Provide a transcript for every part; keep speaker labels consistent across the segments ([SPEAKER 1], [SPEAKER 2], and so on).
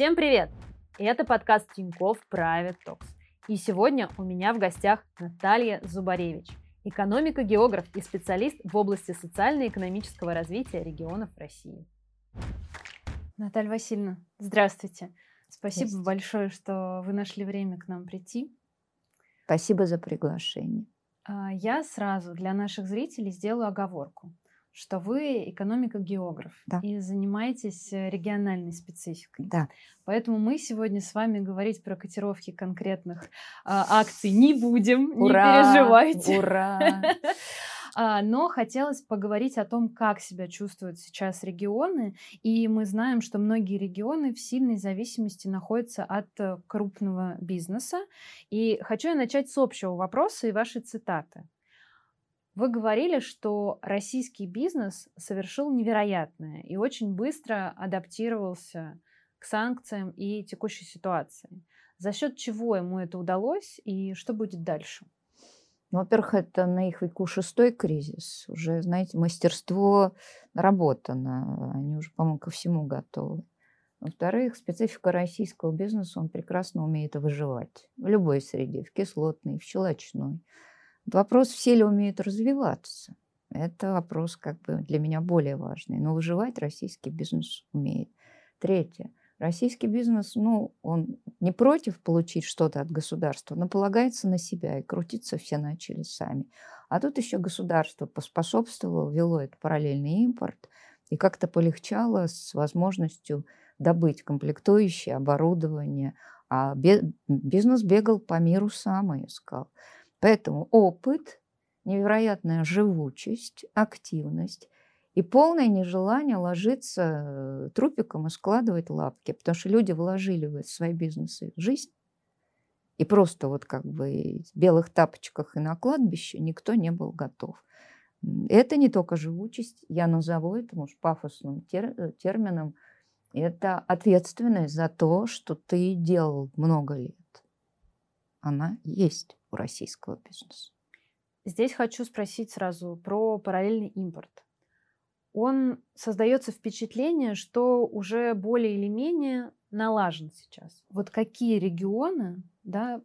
[SPEAKER 1] Всем привет! Это подкаст Тинькофф Private Talks. И сегодня у меня в гостях Наталья Зубаревич, экономика-географ и специалист в области социально-экономического развития регионов России. Наталья Васильевна, здравствуйте. Спасибо Есть. большое, что вы нашли время к нам прийти.
[SPEAKER 2] Спасибо за приглашение.
[SPEAKER 1] А, я сразу для наших зрителей сделаю оговорку что вы экономика-географ да. и занимаетесь э, региональной спецификой.
[SPEAKER 2] Да.
[SPEAKER 1] Поэтому мы сегодня с вами говорить про котировки конкретных а, акций не будем,
[SPEAKER 2] ура,
[SPEAKER 1] не переживайте.
[SPEAKER 2] Ура!
[SPEAKER 1] А, но хотелось поговорить о том, как себя чувствуют сейчас регионы. И мы знаем, что многие регионы в сильной зависимости находятся от э, крупного бизнеса. И хочу я начать с общего вопроса и вашей цитаты. Вы говорили, что российский бизнес совершил невероятное и очень быстро адаптировался к санкциям и текущей ситуации. За счет чего ему это удалось и что будет дальше?
[SPEAKER 2] Ну, во-первых, это на их веку шестой кризис. Уже, знаете, мастерство наработано. Они уже, по-моему, ко всему готовы. Во-вторых, специфика российского бизнеса, он прекрасно умеет выживать в любой среде, в кислотной, в щелочной. Вопрос, все ли умеют развиваться. Это вопрос как бы для меня более важный. Но выживать российский бизнес умеет. Третье. Российский бизнес, ну, он не против получить что-то от государства, но полагается на себя, и крутиться все начали сами. А тут еще государство поспособствовало, ввело этот параллельный импорт, и как-то полегчало с возможностью добыть комплектующие, оборудование. А бизнес бегал по миру сам и искал. Поэтому опыт, невероятная живучесть, активность и полное нежелание ложиться э, трупиком и складывать лапки, потому что люди вложили в свои бизнесы жизнь, и просто вот как бы в белых тапочках и на кладбище никто не был готов. Это не только живучесть, я назову это, может, пафосным тер, э, термином, это ответственность за то, что ты делал много лет. Она есть у российского бизнеса.
[SPEAKER 1] Здесь хочу спросить сразу про параллельный импорт. Он создается впечатление, что уже более или менее налажен сейчас. Вот какие регионы да,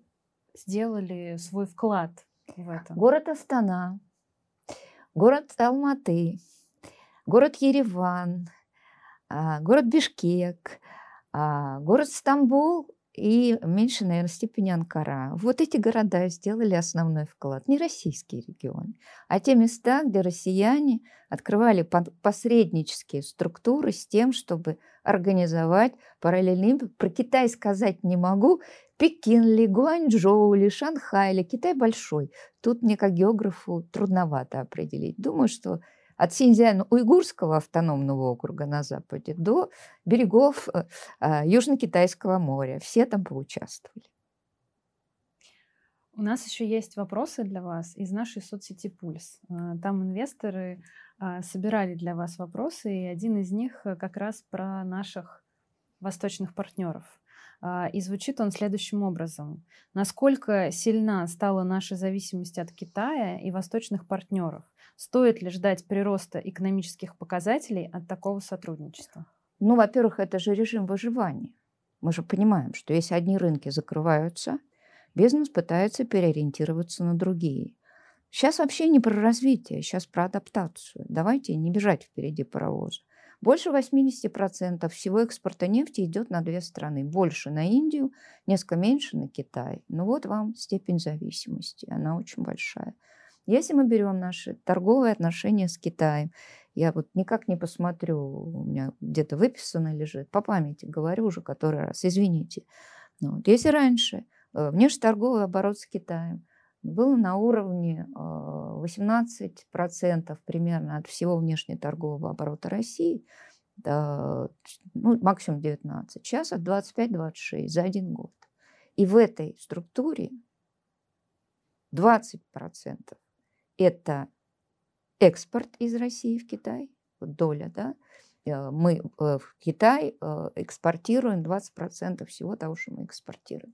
[SPEAKER 1] сделали свой вклад в это?
[SPEAKER 2] Город Астана, город Алматы, город Ереван, а, город Бишкек, а, город Стамбул и меньше, наверное, степени Анкара. Вот эти города сделали основной вклад. Не российские регионы, а те места, где россияне открывали посреднические структуры с тем, чтобы организовать параллельный Про Китай сказать не могу. Пекин ли, Гуанчжоу ли, Шанхай ли, Китай большой. Тут мне как географу трудновато определить. Думаю, что от Синьцзян-Уйгурского автономного округа на западе до берегов э, а, Южно-Китайского моря. Все там поучаствовали.
[SPEAKER 1] У нас еще есть вопросы для вас из нашей соцсети Пульс. А, там инвесторы а, собирали для вас вопросы, и один из них э, как раз про наших восточных партнеров. И звучит он следующим образом. Насколько сильна стала наша зависимость от Китая и восточных партнеров? Стоит ли ждать прироста экономических показателей от такого сотрудничества?
[SPEAKER 2] Ну, во-первых, это же режим выживания. Мы же понимаем, что если одни рынки закрываются, бизнес пытается переориентироваться на другие. Сейчас вообще не про развитие, сейчас про адаптацию. Давайте не бежать впереди паровоза. Больше 80% всего экспорта нефти идет на две страны. Больше на Индию, несколько меньше на Китай. Ну вот вам степень зависимости, она очень большая. Если мы берем наши торговые отношения с Китаем, я вот никак не посмотрю, у меня где-то выписано лежит, по памяти говорю уже который раз, извините. Ну вот, если раньше э, внешнеторговый оборот с Китаем был на уровне 18% э, примерно от всего внешнеторгового оборота России, до, ну, максимум 19, сейчас от 25-26 за один год. И в этой структуре 20% это экспорт из России в Китай, доля, да, э, мы э, в Китай э, экспортируем 20% всего того, что мы экспортируем.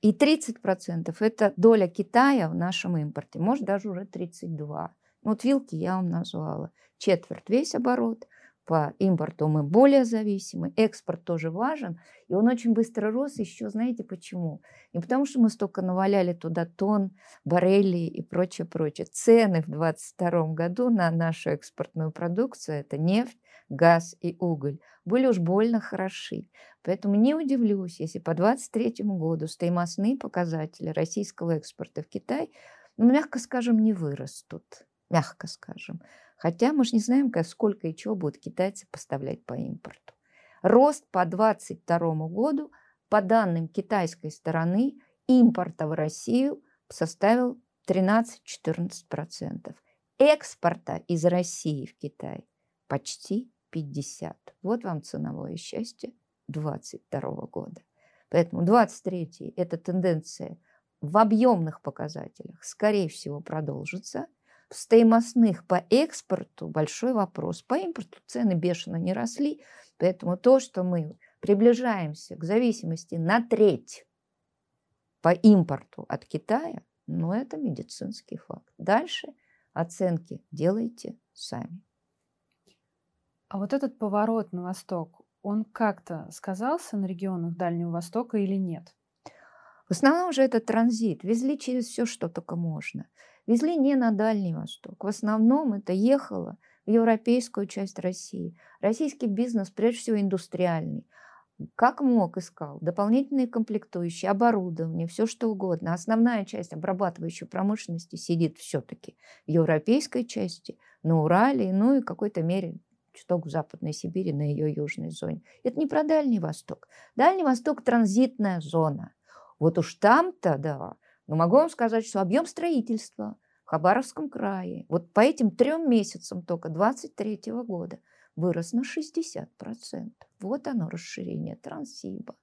[SPEAKER 2] И 30% это доля Китая в нашем импорте, может даже уже 32. Ну, вот вилки я вам назвала. Четверть весь оборот, по импорту мы более зависимы, экспорт тоже важен, и он очень быстро рос еще, знаете почему? Не потому что мы столько наваляли туда тон, барелей и прочее, прочее. Цены в 2022 году на нашу экспортную продукцию, это нефть, газ и уголь, были уж больно хороши. Поэтому не удивлюсь, если по 2023 году стоимостные показатели российского экспорта в Китай, ну, мягко скажем, не вырастут. Мягко скажем. Хотя мы же не знаем, сколько и чего будут китайцы поставлять по импорту. Рост по 2022 году, по данным китайской стороны, импорта в Россию составил 13-14%. Экспорта из России в Китай почти 50. Вот вам ценовое счастье 2022 года. Поэтому 23 эта тенденция в объемных показателях, скорее всего, продолжится – в стоимостных по экспорту большой вопрос. По импорту цены бешено не росли, поэтому то, что мы приближаемся к зависимости на треть по импорту от Китая, ну, это медицинский факт. Дальше оценки делайте сами.
[SPEAKER 1] А вот этот поворот на восток, он как-то сказался на регионах Дальнего Востока или нет?
[SPEAKER 2] В основном же это транзит. Везли через все, что только можно. Везли не на Дальний Восток. В основном это ехало в европейскую часть России. Российский бизнес, прежде всего, индустриальный. Как мог искал дополнительные комплектующие, оборудование, все что угодно. Основная часть обрабатывающей промышленности сидит все-таки в европейской части, на Урале, ну и в какой-то мере чуток в Западной Сибири, на ее южной зоне. Это не про Дальний Восток. Дальний Восток – транзитная зона. Вот уж там-то, да, но могу вам сказать, что объем строительства в Хабаровском крае вот по этим трем месяцам только 23 года вырос на 60%. Вот оно расширение Транссиба,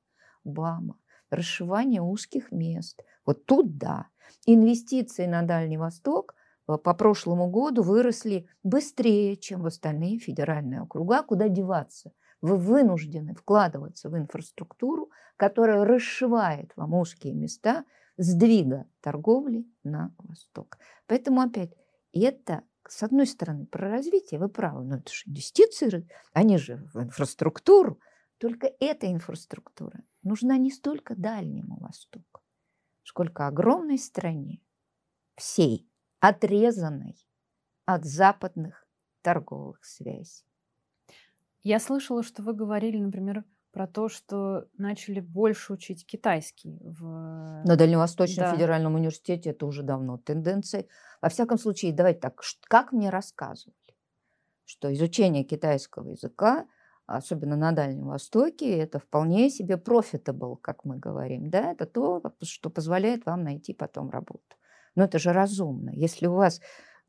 [SPEAKER 2] БАМа, расшивание узких мест. Вот тут да. Инвестиции на Дальний Восток э, по прошлому году выросли быстрее, чем в остальные федеральные округа. Куда деваться? Вы вынуждены вкладываться в инфраструктуру, которая расшивает вам узкие места – сдвига торговли на восток. Поэтому опять это, с одной стороны, про развитие, вы правы, но это же инвестиции, они же в инфраструктуру. Только эта инфраструктура нужна не столько Дальнему Востоку, сколько огромной стране, всей, отрезанной от западных торговых связей.
[SPEAKER 1] Я слышала, что вы говорили, например, про то, что начали больше учить китайский. В...
[SPEAKER 2] На Дальневосточном да. федеральном университете это уже давно тенденция. Во всяком случае, давайте так, как мне рассказывали, что изучение китайского языка, особенно на Дальнем Востоке, это вполне себе profitable, как мы говорим. Да? Это то, что позволяет вам найти потом работу. Но это же разумно. Если у вас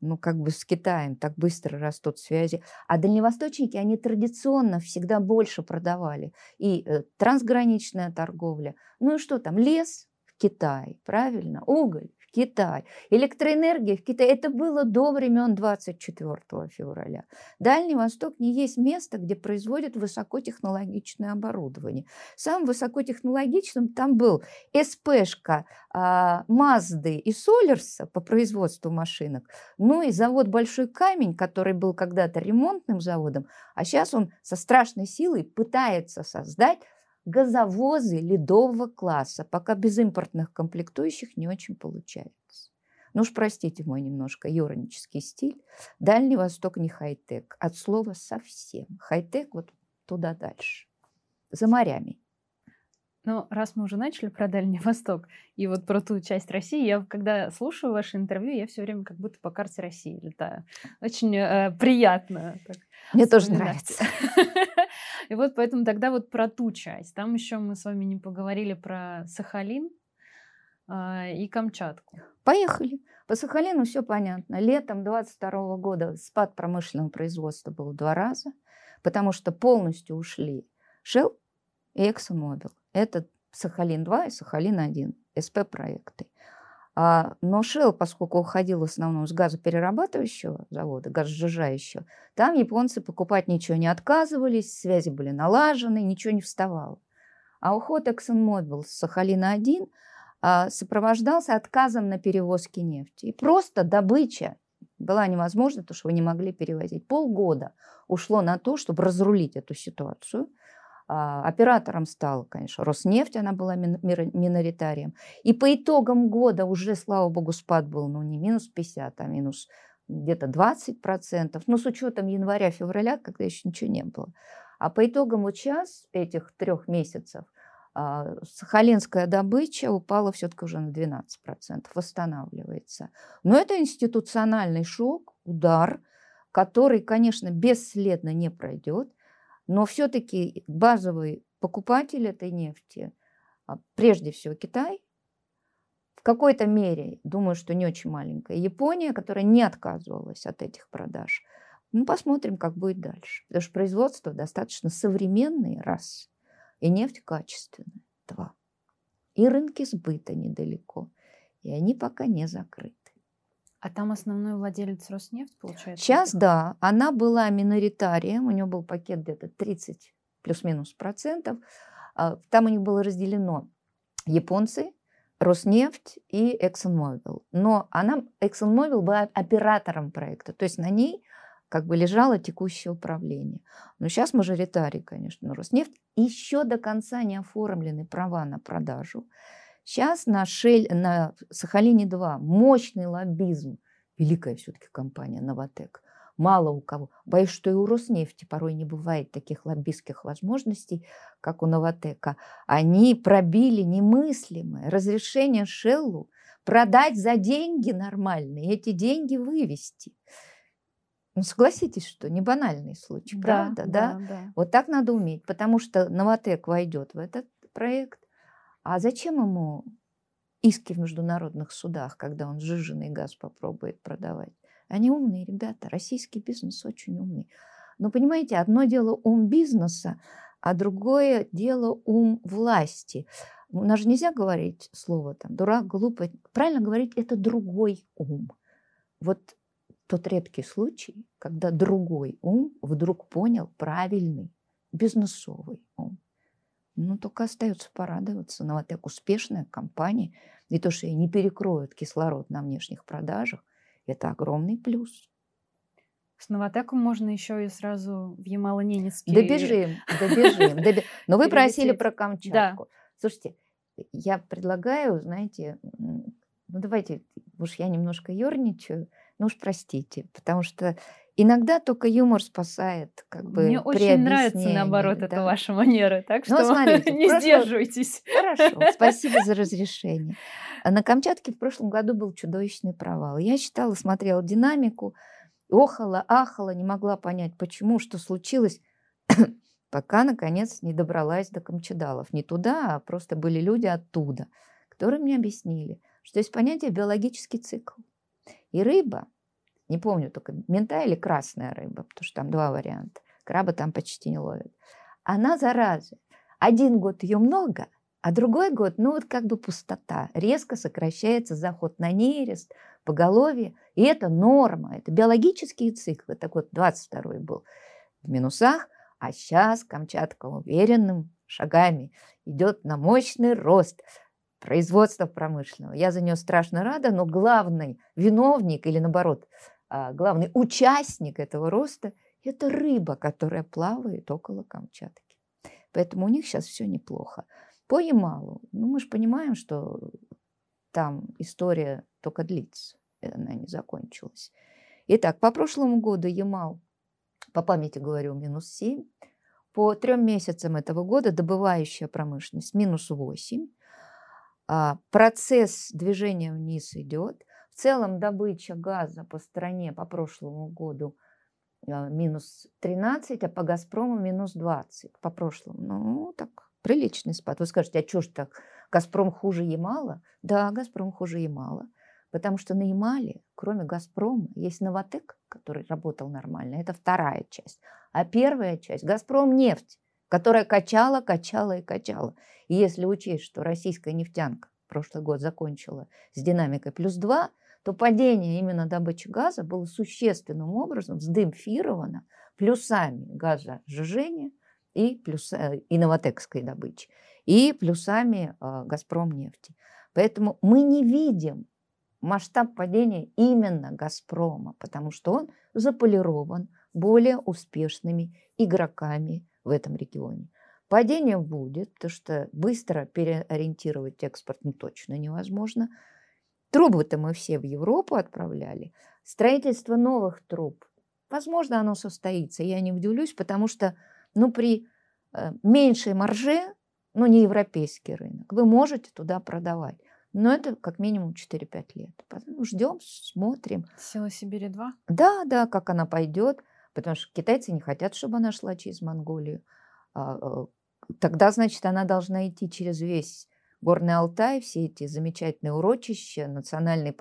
[SPEAKER 2] ну, как бы с Китаем так быстро растут связи. А дальневосточники, они традиционно всегда больше продавали. И э, трансграничная торговля. Ну и что там, лес в Китае, правильно, уголь Китай. Электроэнергия в Китае. Это было до времен 24 февраля. Дальний Восток не есть место, где производят высокотехнологичное оборудование. Самым высокотехнологичным там был СПшка а, Мазды и Солерса по производству машинок. Ну и завод «Большой камень», который был когда-то ремонтным заводом, а сейчас он со страшной силой пытается создать газовозы ледового класса, пока без импортных комплектующих не очень получается. Ну уж простите мой немножко юрнический стиль. Дальний Восток не хай-тек, от слова совсем. Хай-тек вот туда дальше, за морями.
[SPEAKER 1] Ну, раз мы уже начали про Дальний Восток и вот про ту часть России, я когда слушаю ваше интервью, я все время как будто по карте России летаю. Очень э, приятно.
[SPEAKER 2] Так, Мне тоже нравится.
[SPEAKER 1] И вот поэтому тогда вот про ту часть. Там еще мы с вами не поговорили про Сахалин э, и Камчатку.
[SPEAKER 2] Поехали. По Сахалину все понятно. Летом 22 года спад промышленного производства был в два раза, потому что полностью ушли Shell и ExxonMobil. Это Сахалин-2 и Сахалин-1, СП-проекты. А, но Shell, поскольку уходил в основном с газоперерабатывающего завода, газосжижающего, там японцы покупать ничего не отказывались, связи были налажены, ничего не вставало. А уход ExxonMobil с Сахалина-1 а, сопровождался отказом на перевозки нефти. И просто добыча была невозможна, потому что вы не могли перевозить. Полгода ушло на то, чтобы разрулить эту ситуацию. А, оператором стал, конечно, Роснефть, она была миноритарием. И по итогам года уже, слава богу, спад был, ну, не минус 50, а минус где-то 20%, но с учетом января-февраля, когда еще ничего не было. А по итогам вот сейчас, этих трех месяцев, а, сахалинская добыча упала все-таки уже на 12%, восстанавливается. Но это институциональный шок, удар, который, конечно, бесследно не пройдет, но все-таки базовый покупатель этой нефти, а, прежде всего Китай, в какой-то мере, думаю, что не очень маленькая, Япония, которая не отказывалась от этих продаж. Ну, посмотрим, как будет дальше. Потому что производство достаточно современное, раз, и нефть качественная, два. И рынки сбыта недалеко, и они пока не закрыты.
[SPEAKER 1] А там основной владелец Роснефть, получается?
[SPEAKER 2] Сейчас, да. Она была миноритарием, у нее был пакет где-то 30 плюс-минус процентов. А, там у них было разделено японцы, Роснефть и ExxonMobil. Но она, ExxonMobil была оператором проекта, то есть на ней как бы лежало текущее управление. Но сейчас мажоритарий, конечно, Роснефть. Еще до конца не оформлены права на продажу. Сейчас на, Шель, на Сахалине-2 мощный лоббизм. Великая все-таки компания «Новотек». Мало у кого. Боюсь, что и у Роснефти порой не бывает таких лоббистских возможностей, как у Новотека. Они пробили немыслимое разрешение Шеллу продать за деньги нормальные, эти деньги вывести. Ну, согласитесь, что не банальный случай, да, правда? Да, да? да. Вот так надо уметь, потому что Новотек войдет в этот проект, а зачем ему иски в международных судах, когда он сжиженный газ попробует продавать? Они умные ребята, российский бизнес очень умный. Но понимаете, одно дело ум бизнеса, а другое дело ум власти. У нас же нельзя говорить слово там дурак, глупый. Правильно говорить, это другой ум. Вот тот редкий случай, когда другой ум вдруг понял правильный бизнесовый ум. Ну, только остается порадоваться. Новотек успешная компания. И то, что ей не перекроют кислород на внешних продажах, это огромный плюс.
[SPEAKER 1] С Новотеком можно еще и сразу в Ямало-Ненецкий...
[SPEAKER 2] Добежим, добежим. Доби... Но вы просили про Камчатку. Да. Слушайте, я предлагаю, знаете, ну давайте, уж я немножко ерничаю, ну уж простите, потому что Иногда только юмор спасает, как бы.
[SPEAKER 1] Мне очень нравится, наоборот, да. это ваша манера, так ну, что смотрите, не прошлом... сдерживайтесь.
[SPEAKER 2] Хорошо, спасибо за разрешение. А на Камчатке в прошлом году был чудовищный провал. Я читала, смотрела динамику, охала, ахала, не могла понять, почему, что случилось, пока, наконец, не добралась до Камчадалов. Не туда, а просто были люди оттуда, которые мне объяснили, что есть понятие биологический цикл. И рыба – не помню, только мента или красная рыба, потому что там два варианта. Краба там почти не ловят. Она, зараза, один год ее много, а другой год, ну вот как бы пустота. Резко сокращается заход на нерест, поголовье. И это норма, это биологические циклы. Так вот, 22-й был в минусах, а сейчас Камчатка уверенным шагами идет на мощный рост производства промышленного. Я за нее страшно рада, но главный виновник или наоборот главный участник этого роста – это рыба, которая плавает около Камчатки. Поэтому у них сейчас все неплохо. По Ямалу, ну мы же понимаем, что там история только длится, она не закончилась. Итак, по прошлому году Ямал, по памяти говорю, минус 7. По трем месяцам этого года добывающая промышленность минус 8. А процесс движения вниз идет целом добыча газа по стране по прошлому году а, минус 13, а по «Газпрому» минус 20 по прошлому. Ну, так, приличный спад. Вы скажете, а что ж так, «Газпром» хуже Ямала? Да, «Газпром» хуже Ямала. Потому что на Ямале, кроме «Газпрома», есть «Новотек», который работал нормально. Это вторая часть. А первая часть – «Газпром» нефть, которая качала, качала и качала. И если учесть, что российская нефтянка прошлый год закончила с динамикой плюс 2, то падение именно добычи газа было существенным образом сдемпфировано плюсами газожижения и, плюс, э, и новотекской добычи, и плюсами э, «Газпром» нефти. Поэтому мы не видим масштаб падения именно «Газпрома», потому что он заполирован более успешными игроками в этом регионе. Падение будет, потому что быстро переориентировать экспорт ну, точно невозможно. Трубы-то мы все в Европу отправляли. Строительство новых труб, возможно, оно состоится, я не удивлюсь, потому что ну, при э, меньшей марже, ну, не европейский рынок, вы можете туда продавать. Но это как минимум 4-5 лет. Потом ждем, смотрим.
[SPEAKER 1] Сила Сибири 2?
[SPEAKER 2] Да, да, как она пойдет. Потому что китайцы не хотят, чтобы она шла через Монголию. А, э, тогда, значит, она должна идти через весь Горный Алтай, все эти замечательные урочища, национальные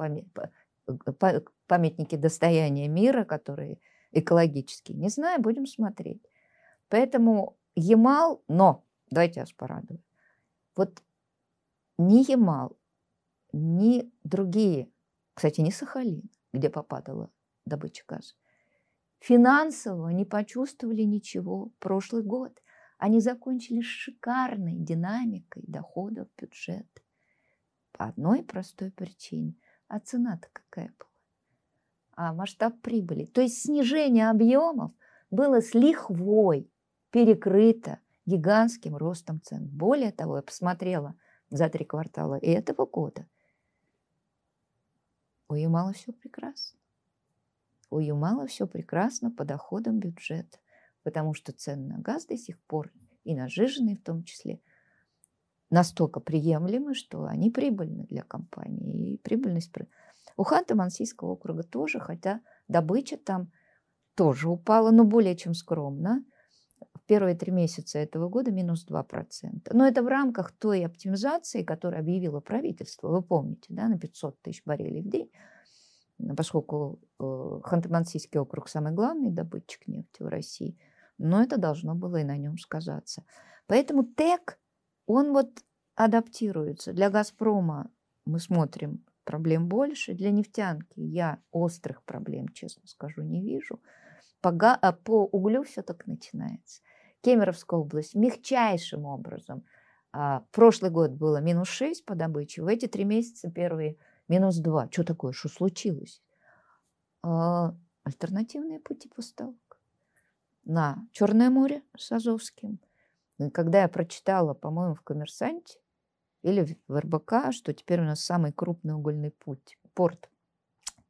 [SPEAKER 2] памятники достояния мира, которые экологические. Не знаю, будем смотреть. Поэтому Ямал, но, давайте я вас порадую. Вот ни Ямал, ни другие, кстати, не Сахалин, где попадала добыча газа, финансово не почувствовали ничего прошлый год. Они закончили шикарной динамикой доходов бюджета. По одной простой причине. А цена-то какая была? А масштаб прибыли. То есть снижение объемов было с лихвой перекрыто гигантским ростом цен. Более того, я посмотрела за три квартала этого года – у Ямала все прекрасно. У Ямала все прекрасно по доходам бюджета, потому что цены на газ до сих пор, и на жиженый в том числе, настолько приемлемы, что они прибыльны для компании. И прибыльность у Ханты-Мансийского округа тоже, хотя добыча там тоже упала, но более чем скромно – первые три месяца этого года минус 2%. Но это в рамках той оптимизации, которую объявило правительство, вы помните, да, на 500 тысяч баррелей в день, поскольку э, Ханты-Мансийский округ самый главный добытчик нефти в России, но это должно было и на нем сказаться. Поэтому ТЭК, он вот адаптируется. Для «Газпрома» мы смотрим проблем больше, для нефтянки я острых проблем, честно скажу, не вижу. По, а по углю все так начинается. Кемеровская область мягчайшим образом. А, прошлый год было минус 6 по добыче, в эти три месяца первые минус 2. Что такое? Что случилось? А, альтернативные пути поставок на Черное море с Азовским. И когда я прочитала, по-моему, в «Коммерсанте» или в РБК, что теперь у нас самый крупный угольный путь, порт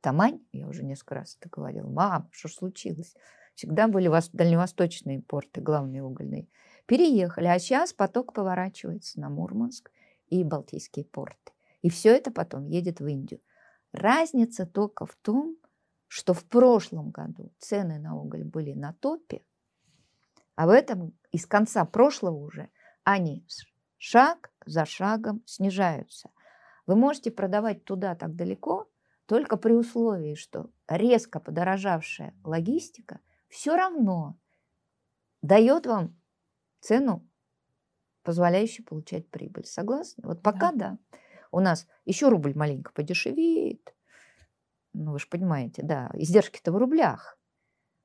[SPEAKER 2] Тамань, я уже несколько раз это говорила, мам, что случилось? Всегда были дальневосточные порты, главные угольные. Переехали, а сейчас поток поворачивается на Мурманск и Балтийские порты. И все это потом едет в Индию. Разница только в том, что в прошлом году цены на уголь были на топе, а в этом из конца прошлого уже они шаг за шагом снижаются. Вы можете продавать туда так далеко, только при условии, что резко подорожавшая логистика все равно дает вам цену, позволяющую получать прибыль. Согласны? Вот пока да. да. У нас еще рубль маленько подешевеет. Ну, вы же понимаете, да, издержки-то в рублях.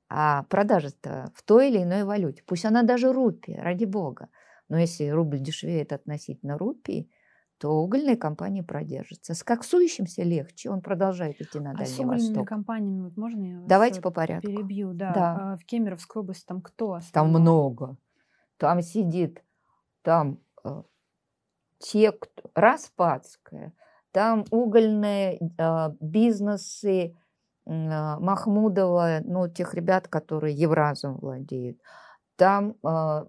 [SPEAKER 2] А продажи-то в той или иной валюте. Пусть она даже рупия, ради бога. Но если рубль дешевеет относительно рупии, то угольные компании продержатся. С коксующимся легче, он продолжает идти на
[SPEAKER 1] а
[SPEAKER 2] Дальний
[SPEAKER 1] с угольными
[SPEAKER 2] Восток.
[SPEAKER 1] компаниями, вот можно я
[SPEAKER 2] Давайте по порядку.
[SPEAKER 1] перебью? Да.
[SPEAKER 2] да.
[SPEAKER 1] А в Кемеровской области там кто
[SPEAKER 2] Там много. Там сидит, там э, те, кто... Распадская, там угольные э, бизнесы, э, Махмудова, ну, тех ребят, которые Евразом владеют. Там э,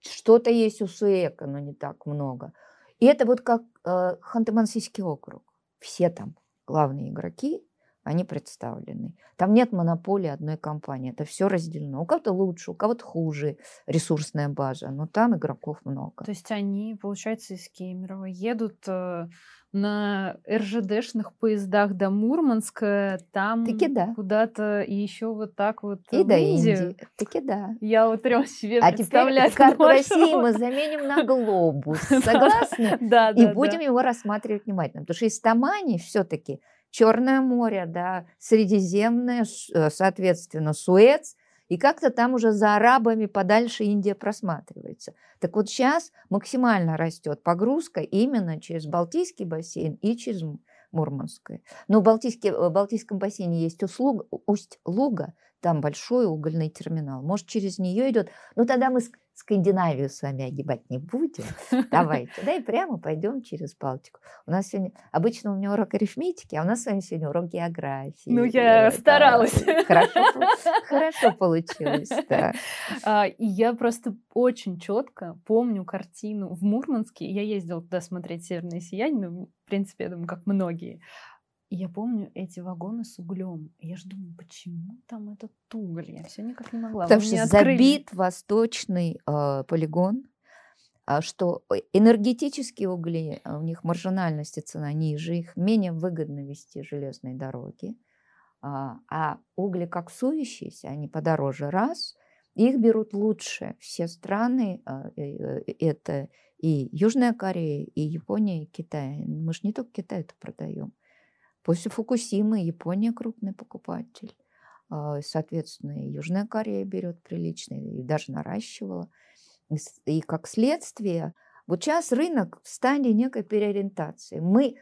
[SPEAKER 2] что-то есть у Суэка, но не так много. И это вот как э, Ханты-Мансийский округ. Все там главные игроки, они представлены. Там нет монополии одной компании. Это все разделено. У кого-то лучше, у кого-то хуже ресурсная база, но там игроков много.
[SPEAKER 1] То есть они, получается, из Кемерово едут э, на РЖДшных поездах до Мурманска, там
[SPEAKER 2] таки да.
[SPEAKER 1] куда-то и еще вот так вот
[SPEAKER 2] и до Индии. Таки да.
[SPEAKER 1] Я вот прям себе
[SPEAKER 2] а
[SPEAKER 1] представляю.
[SPEAKER 2] теперь карту России мы заменим на глобус. Согласны?
[SPEAKER 1] Да,
[SPEAKER 2] И будем его рассматривать внимательно. Потому что из Тамани все-таки Черное море, да, Средиземное, э, соответственно, Суэц – и как-то там уже за арабами подальше Индия просматривается. Так вот сейчас максимально растет погрузка именно через Балтийский бассейн и через Мурманской. Но в, в Балтийском бассейне есть услуга, Усть-Луга, там большой угольный терминал. Может, через нее идет. Ну, тогда мы Скандинавию с вами огибать не будем. Давайте. Да и прямо пойдем через Балтику. У нас сегодня... Обычно у меня урок арифметики, а у нас с вами сегодня урок географии.
[SPEAKER 1] Ну, я старалась.
[SPEAKER 2] Хорошо, хорошо получилось, да.
[SPEAKER 1] А, и я просто очень четко помню картину в Мурманске. Я ездила туда смотреть «Северное сияние», ну, в принципе, я думаю, как многие. И я помню эти вагоны с углем. Я же думаю, почему там этот уголь? Я все никак не могла.
[SPEAKER 2] Потому что забит восточный э, полигон, а что энергетические угли, а у них маржинальность и цена ниже, их менее выгодно вести железные дороги. А, а угли как сующиеся, они подороже раз, их берут лучше. Все страны, а, э, это и Южная Корея, и Япония, и Китай. Мы же не только Китай это продаем. После Фукусимы Япония крупный покупатель. А, соответственно, и Южная Корея берет приличный и даже наращивала. И как следствие, вот сейчас рынок в стадии некой переориентации. Мы,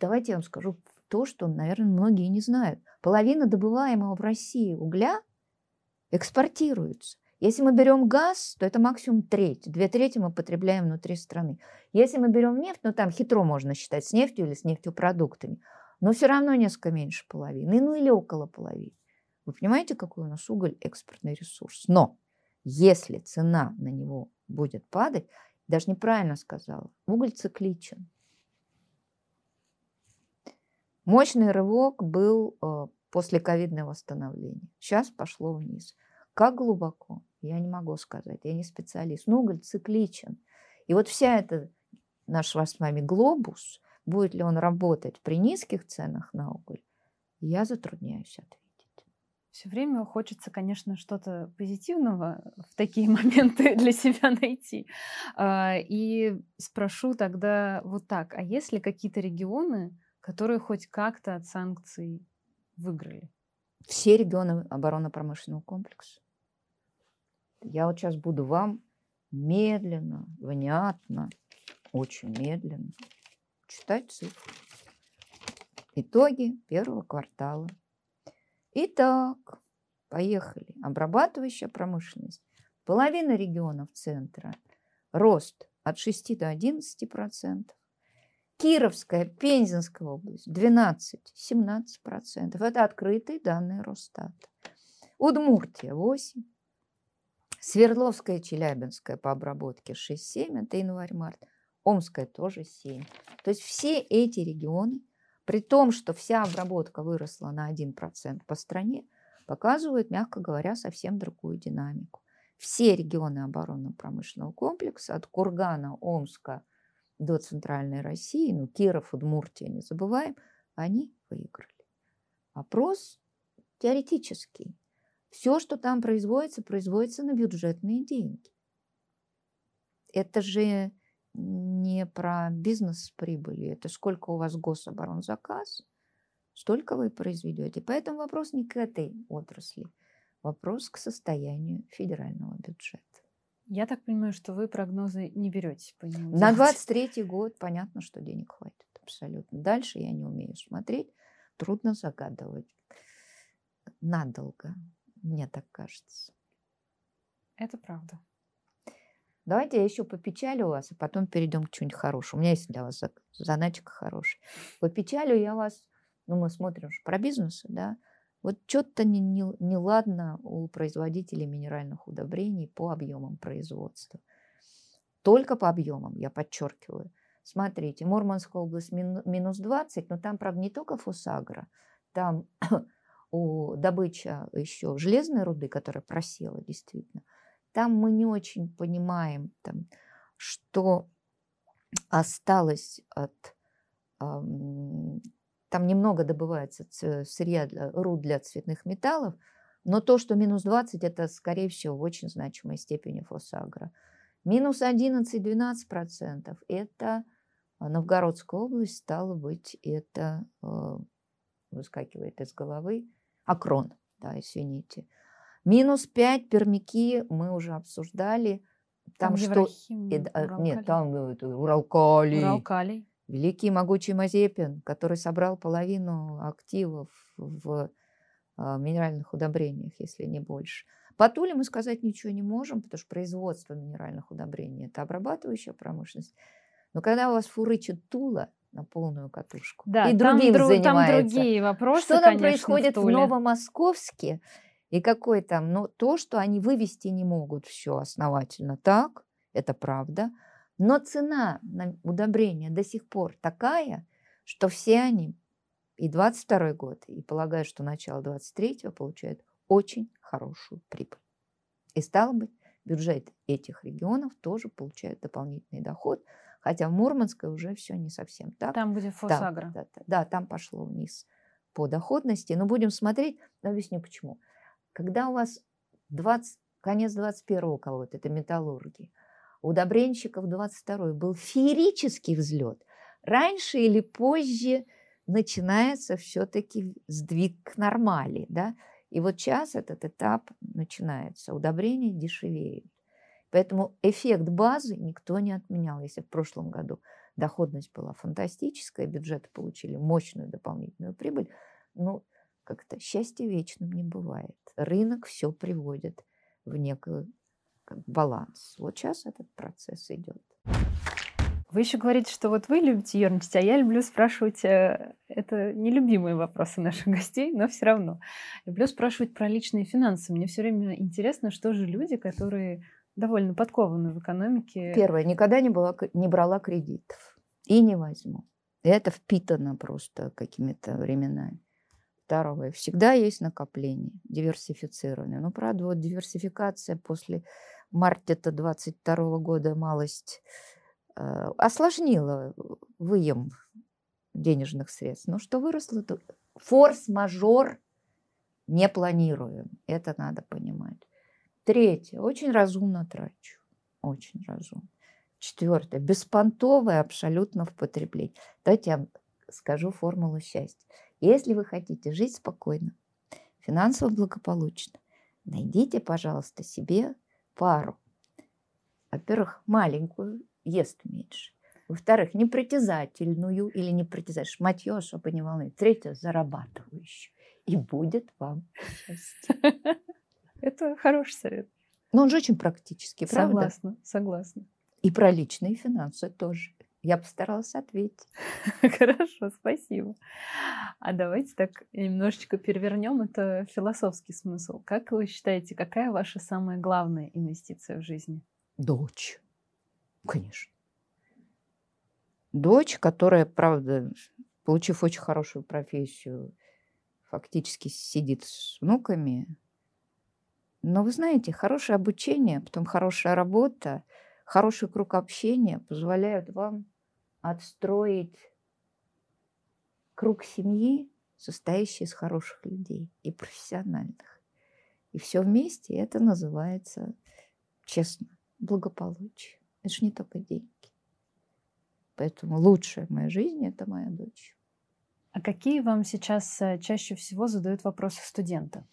[SPEAKER 2] давайте я вам скажу то, что, наверное, многие не знают. Половина добываемого в России угля экспортируется. Если мы берем газ, то это максимум треть. Две трети мы потребляем внутри страны. Если мы берем нефть, ну там хитро можно считать с нефтью или с нефтепродуктами – но все равно несколько меньше половины, ну или около половины. Вы понимаете, какой у нас уголь экспортный ресурс? Но если цена на него будет падать, даже неправильно сказала, уголь цикличен. Мощный рывок был э, после ковидного восстановления. Сейчас пошло вниз. Как глубоко? Я не могу сказать, я не специалист. Но уголь цикличен. И вот вся эта наш с вами глобус – Будет ли он работать при низких ценах на уголь, я затрудняюсь ответить.
[SPEAKER 1] Все время хочется, конечно, что-то позитивного в такие моменты для себя найти. А, и спрошу тогда вот так, а есть ли какие-то регионы, которые хоть как-то от санкций выиграли?
[SPEAKER 2] Все регионы оборонно-промышленного комплекса. Я вот сейчас буду вам медленно, внятно, очень медленно читать цифры. Итоги первого квартала. Итак, поехали. Обрабатывающая промышленность. Половина регионов центра. Рост от 6 до 11 процентов. Кировская, Пензенская область 12-17 процентов. Это открытые данные Росстата. Удмуртия 8. Свердловская, Челябинская по обработке 6-7, это январь-март. Омская тоже 7. То есть все эти регионы, при том, что вся обработка выросла на 1% по стране, показывают, мягко говоря, совсем другую динамику. Все регионы оборонно-промышленного комплекса, от Кургана, Омска до Центральной России, ну, Киров, Удмуртия, не забываем, они выиграли. Вопрос теоретический. Все, что там производится, производится на бюджетные деньги. Это же не про бизнес с это сколько у вас гособоронзаказ, столько вы произведете. Поэтому вопрос не к этой отрасли, вопрос к состоянию федерального бюджета.
[SPEAKER 1] Я так понимаю, что вы прогнозы не берете по
[SPEAKER 2] нему. На 23 год понятно, что денег хватит абсолютно. Дальше я не умею смотреть, трудно загадывать. Надолго, мне так кажется.
[SPEAKER 1] Это правда.
[SPEAKER 2] Давайте я еще попечалю вас, а потом перейдем к чему-нибудь хорошему. У меня есть для вас заначка хорошая. Попечалю я вас, ну, мы смотрим про бизнес, да, вот что-то не, не, не у производителей минеральных удобрений по объемам производства. Только по объемам, я подчеркиваю. Смотрите, Мурманская область минус 20, но там, правда, не только фусагра, там у добыча еще железной руды, которая просела действительно, там мы не очень понимаем, там, что осталось от... Там немного добывается сырья, для, руд для цветных металлов, но то, что минус 20, это, скорее всего, в очень значимой степени фосагра. Минус 11-12% это Новгородская область, стало быть, это э, выскакивает из головы, Акрон, да, извините. Минус 5 пермяки мы уже обсуждали.
[SPEAKER 1] Там, там что... Еврахим,
[SPEAKER 2] э, нет, там это, Уралкалий.
[SPEAKER 1] Уралкалий.
[SPEAKER 2] Великий и могучий Мазепин, который собрал половину активов в а, минеральных удобрениях, если не больше. По Туле мы сказать ничего не можем, потому что производство минеральных удобрений – это обрабатывающая промышленность. Но когда у вас фурычит Тула на полную катушку
[SPEAKER 1] да,
[SPEAKER 2] и другим
[SPEAKER 1] там,
[SPEAKER 2] занимается,
[SPEAKER 1] там другие вопросы,
[SPEAKER 2] что
[SPEAKER 1] там
[SPEAKER 2] происходит
[SPEAKER 1] в,
[SPEAKER 2] в Новомосковске и какой там, ну, то, что они вывести не могут все основательно, так, это правда, но цена на удобрения до сих пор такая, что все они и 22 год, и полагаю, что начало 23 получают очень хорошую прибыль. И стало быть, бюджет этих регионов тоже получает дополнительный доход, хотя в Мурманской уже все не совсем так.
[SPEAKER 1] Там, где Фосагро.
[SPEAKER 2] Да, да, да, да, там пошло вниз по доходности. Но будем смотреть, но объясню почему. Когда у вас 20, конец 21 кого-то, это металлурги, у удобренщиков 22 был феерический взлет. Раньше или позже начинается все-таки сдвиг к нормали. Да? И вот сейчас этот этап начинается. Удобрения дешевеют. Поэтому эффект базы никто не отменял. Если в прошлом году доходность была фантастическая, бюджеты получили мощную дополнительную прибыль, ну, как-то счастье вечным не бывает. Рынок все приводит в как, баланс. Вот сейчас этот процесс идет.
[SPEAKER 1] Вы еще говорите, что вот вы любите ерничать, а я люблю спрашивать, э, это нелюбимые вопросы наших гостей, но все равно. Люблю спрашивать про личные финансы. Мне все время интересно, что же люди, которые довольно подкованы в экономике.
[SPEAKER 2] Первое, никогда не, была, не брала кредитов и не возьму. Это впитано просто какими-то временами. Второе, всегда есть накопление, диверсифицирование. Ну, правда, вот диверсификация после марта 22 года малость Э, осложнило выем денежных средств. Но что выросло, то форс-мажор не планируем. Это надо понимать. Третье. Очень разумно трачу. Очень разумно. Четвертое. Беспонтовое абсолютно в потреблении. Давайте я скажу формулу счастья. Если вы хотите жить спокойно, финансово благополучно, найдите, пожалуйста, себе пару. Во-первых, маленькую ест меньше. Во-вторых, непритязательную или непритязательную, шматье особо не волнует. Третье, зарабатывающую. И будет вам счастье.
[SPEAKER 1] Это хороший совет.
[SPEAKER 2] Но он же очень практический, правда?
[SPEAKER 1] Согласна, согласна.
[SPEAKER 2] И про личные финансы тоже. Я постаралась ответить.
[SPEAKER 1] Хорошо, спасибо. А давайте так немножечко перевернем это философский смысл. Как вы считаете, какая ваша самая главная инвестиция в жизни?
[SPEAKER 2] Дочь. Конечно. Дочь, которая, правда, получив очень хорошую профессию, фактически сидит с внуками. Но вы знаете, хорошее обучение, потом хорошая работа, хороший круг общения позволяют вам отстроить круг семьи, состоящий из хороших людей и профессиональных. И все вместе это называется, честно, благополучие. Это же не только деньги. Поэтому лучшая в моей жизни – это моя дочь.
[SPEAKER 1] А какие вам сейчас э, чаще всего задают вопросы студента?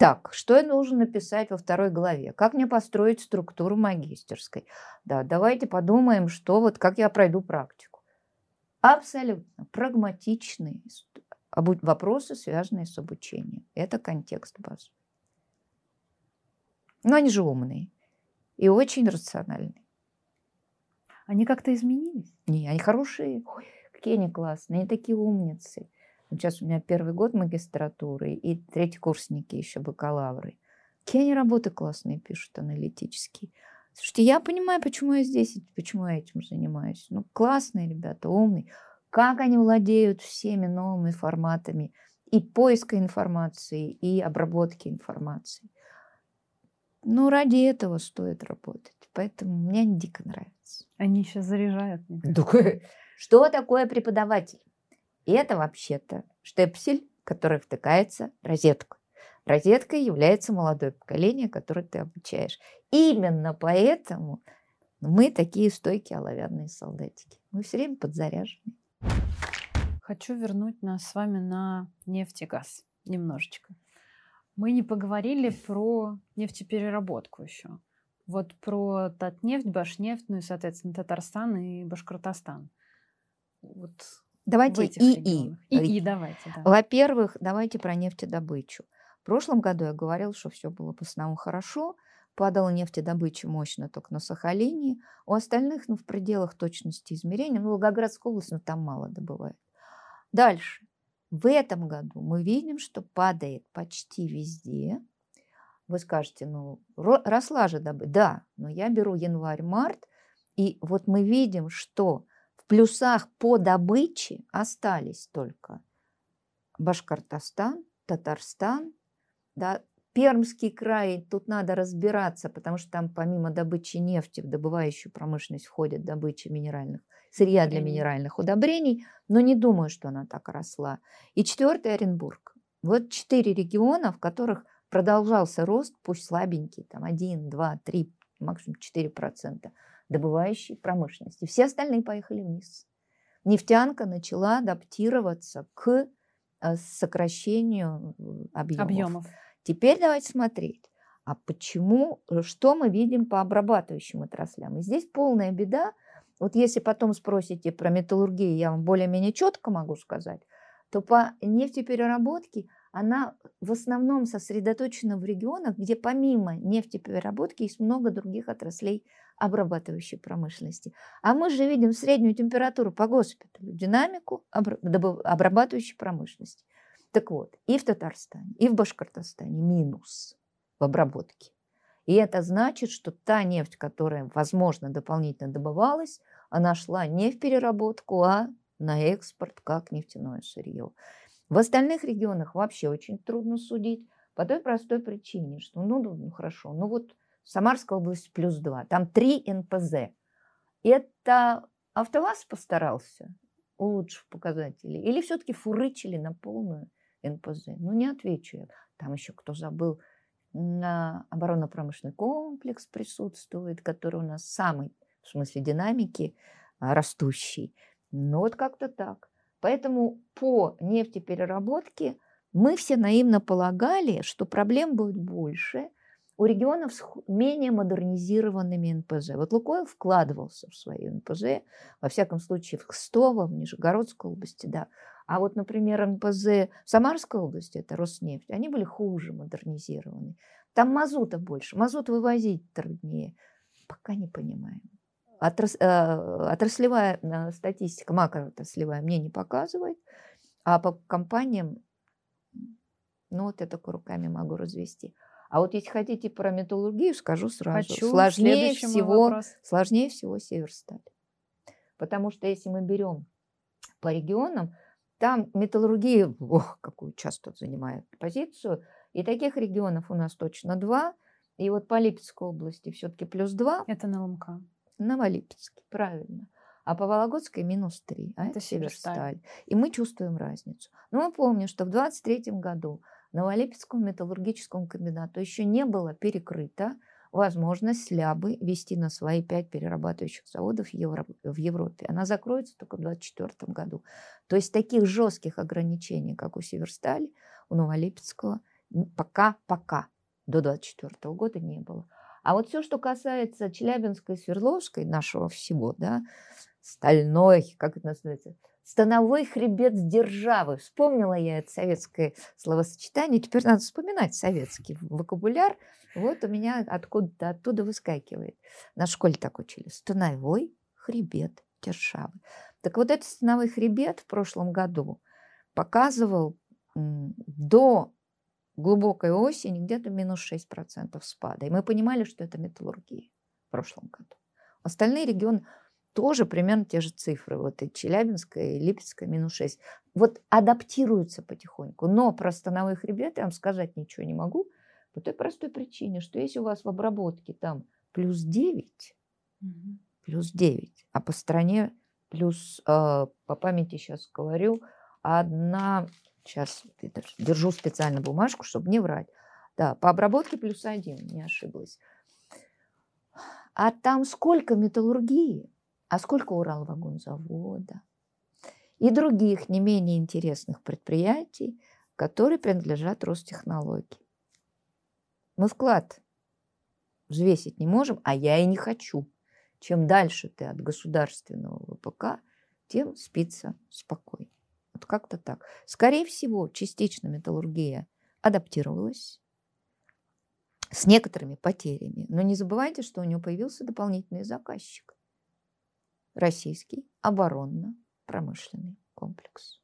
[SPEAKER 2] Так, что я должен написать во второй главе? Как мне построить структуру магистерской? Да, давайте подумаем, что вот как я пройду практику. Абсолютно прагматичные вопросы, связанные с обучением. Это контекст базы. Но они же умные и очень рациональные.
[SPEAKER 1] Они как-то изменились?
[SPEAKER 2] Не, они хорошие. Ой, какие они классные, они такие умницы. Сейчас у меня первый год магистратуры и третий курсники еще бакалавры. Какие они работы классные пишут, аналитические. Слушайте, я понимаю, почему я здесь, почему я этим занимаюсь. Ну, классные ребята, умные. Как они владеют всеми новыми форматами и поиска информации, и обработки информации. Ну, ради этого стоит работать. Поэтому мне они дико нравятся.
[SPEAKER 1] Они сейчас заряжают.
[SPEAKER 2] Что такое преподаватель? Это вообще-то штепсель, который втыкается в розетку. Розеткой является молодое поколение, которое ты обучаешь. Именно поэтому мы такие стойкие оловянные солдатики. Мы все время подзаряжены.
[SPEAKER 1] Хочу вернуть нас с вами на нефть и газ немножечко. Мы не поговорили про нефтепереработку еще. Вот про Татнефть, Башнефть, ну и, соответственно, Татарстан и Башкортостан. вот
[SPEAKER 2] Давайте и-и.
[SPEAKER 1] И-и, давайте, да.
[SPEAKER 2] Во-первых, давайте про нефтедобычу. В прошлом году я говорила, что все было по основном хорошо. Падала нефтедобыча мощно только на Сахалине. У остальных, ну, в пределах точности измерения. Ну, Волгоградская область, ну, там мало добывает. Дальше. В этом году мы видим, что падает почти везде. Вы скажете, ну, росла же добыча. Да, но я беру январь-март, и вот мы видим, что плюсах по добыче остались только Башкортостан, Татарстан, да, Пермский край, тут надо разбираться, потому что там помимо добычи нефти в добывающую промышленность входит добыча минеральных, сырья для минеральных удобрений, но не думаю, что она так росла. И четвертый Оренбург. Вот четыре региона, в которых продолжался рост, пусть слабенький, там 1, 2, 3, максимум 4 процента добывающей промышленности. Все остальные поехали вниз. Нефтянка начала адаптироваться к э, сокращению объемов. объемов. Теперь давайте смотреть, а почему, э, что мы видим по обрабатывающим отраслям. И здесь полная беда. Вот если потом спросите про металлургию, я вам более-менее четко могу сказать, то по нефтепереработке она в основном сосредоточена в регионах, где помимо нефтепереработки есть много других отраслей обрабатывающей промышленности. А мы же видим среднюю температуру по госпиталю, динамику обрабатывающей промышленности. Так вот, и в Татарстане, и в Башкортостане минус в обработке. И это значит, что та нефть, которая, возможно, дополнительно добывалась, она шла не в переработку, а на экспорт как нефтяное сырье. В остальных регионах вообще очень трудно судить по той простой причине, что ну, ну, ну хорошо, ну вот Самарская область плюс 2, там 3 НПЗ. Это АвтоВАЗ постарался, улучшив показатели, или все-таки фурычили на полную НПЗ? Ну, не отвечу я. Там еще кто забыл, на оборонно-промышленный комплекс присутствует, который у нас самый, в смысле динамики, а, растущий. Ну, вот как-то так. Поэтому по нефтепереработке мы все наивно полагали, что проблем будет больше у регионов с менее модернизированными НПЗ. Вот Лукойл вкладывался в свои НПЗ, во всяком случае в Кстово, в Нижегородской области, да. А вот, например, НПЗ в Самарской области, это Роснефть, они были хуже модернизированы. Там мазута больше, мазут вывозить труднее. Пока не понимаем. Отрас, э, отраслевая э, статистика, макроотраслевая мне не показывает, а по компаниям, ну вот я только руками могу развести. А вот если хотите про металлургию, скажу сразу. Хочу. Сложнее всего, сложнее всего Северсталь. Потому что если мы берем по регионам, там металлургия, ох, какую часто занимает позицию. И таких регионов у нас точно два. И вот по Липецкой области все-таки плюс два.
[SPEAKER 1] Это на ЛМК.
[SPEAKER 2] Новолипецкий, правильно. А по Вологодской минус три. А это, это Северсталь. И мы чувствуем разницу. Но мы помним, что в 23 году Новолипецкому металлургическому комбинату еще не было перекрыто возможность слябы вести на свои пять перерабатывающих заводов в Европе. Она закроется только в 2024 году. То есть таких жестких ограничений, как у Северстали, у Новолипецкого, пока-пока до 2024 года не было. А вот все, что касается Челябинской, Свердловской, нашего всего, да, стальной, как это называется, становой хребет державы. Вспомнила я это советское словосочетание. Теперь надо вспоминать советский вокабуляр. Вот у меня откуда-то оттуда выскакивает. На школе так учили. Становой хребет державы. Так вот этот становой хребет в прошлом году показывал до глубокой осени где-то минус 6% спада. И мы понимали, что это металлургия в прошлом году. Остальные регионы тоже примерно те же цифры. Вот и Челябинская, и Липецкая минус 6. Вот адаптируются потихоньку. Но про становой хребет я вам сказать ничего не могу. По той простой причине, что если у вас в обработке там плюс 9, угу. плюс 9, а по стране плюс, э, по памяти сейчас говорю, одна, сейчас держу специально бумажку, чтобы не врать. Да, по обработке плюс один, не ошиблась. А там сколько металлургии? А сколько Уралвагонзавода и других не менее интересных предприятий, которые принадлежат Ростехнологии. Мы вклад взвесить не можем, а я и не хочу. Чем дальше ты от государственного ВПК, тем спится спокойно. Вот как-то так. Скорее всего, частично металлургия адаптировалась с некоторыми потерями. Но не забывайте, что у него появился дополнительный заказчик. Российский оборонно-промышленный комплекс.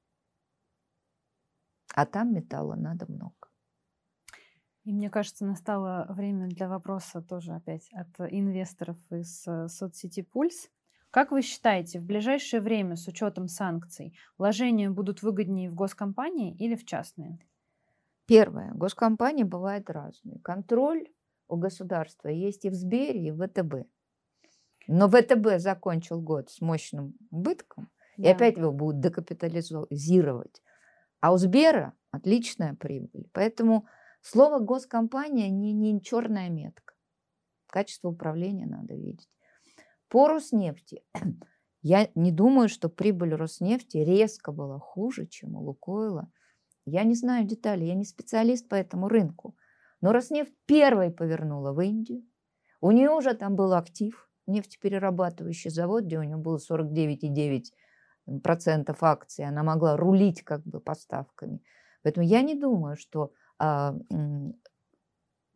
[SPEAKER 2] А там металла надо много.
[SPEAKER 1] И мне кажется, настало время для вопроса тоже опять от инвесторов из э, соцсети «Пульс». Как вы считаете, в ближайшее время с учетом санкций вложения будут выгоднее в госкомпании или в частные?
[SPEAKER 2] Первое. Госкомпании бывают разные. Контроль у государства есть и в Сбере, и в ВТБ. Но ВТБ закончил год с мощным убытком, да. и опять его будут декапитализировать. А у Сбера отличная прибыль. Поэтому слово госкомпания не, не черная метка. Качество управления надо видеть. По Роснефти. Я не думаю, что прибыль Роснефти резко была хуже, чем у Лукойла. Я не знаю деталей, я не специалист по этому рынку. Но Роснефть первой повернула в Индию. У нее уже там был актив, нефтеперерабатывающий завод, где у него было 49,9% акций. Она могла рулить как бы поставками. Поэтому я не думаю, что а,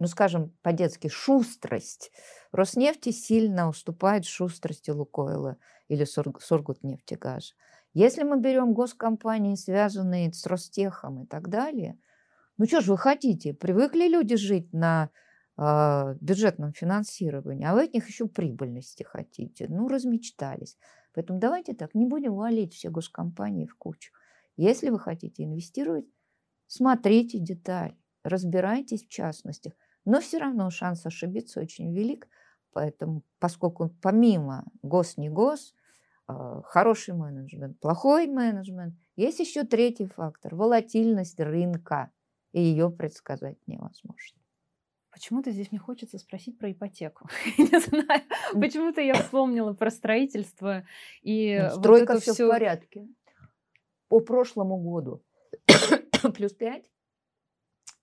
[SPEAKER 2] ну, скажем, по-детски, шустрость Роснефти сильно уступает шустрости Лукойла или Сургутнефтегаза. Если мы берем госкомпании, связанные с Ростехом и так далее, ну что ж вы хотите? Привыкли люди жить на бюджетном финансировании, а вы от них еще прибыльности хотите. Ну, размечтались. Поэтому давайте так, не будем валить все госкомпании в кучу. Если вы хотите инвестировать, смотрите детали, разбирайтесь в частностях. Но все равно шанс ошибиться очень велик. Поэтому, поскольку помимо гос не гос, а, хороший менеджмент, плохой менеджмент, есть еще третий фактор – волатильность рынка, и ее предсказать невозможно.
[SPEAKER 1] Почему-то здесь мне хочется спросить про ипотеку. Не знаю, почему-то я вспомнила про строительство и
[SPEAKER 2] Стройка вот все всю... в порядке. По прошлому году плюс 5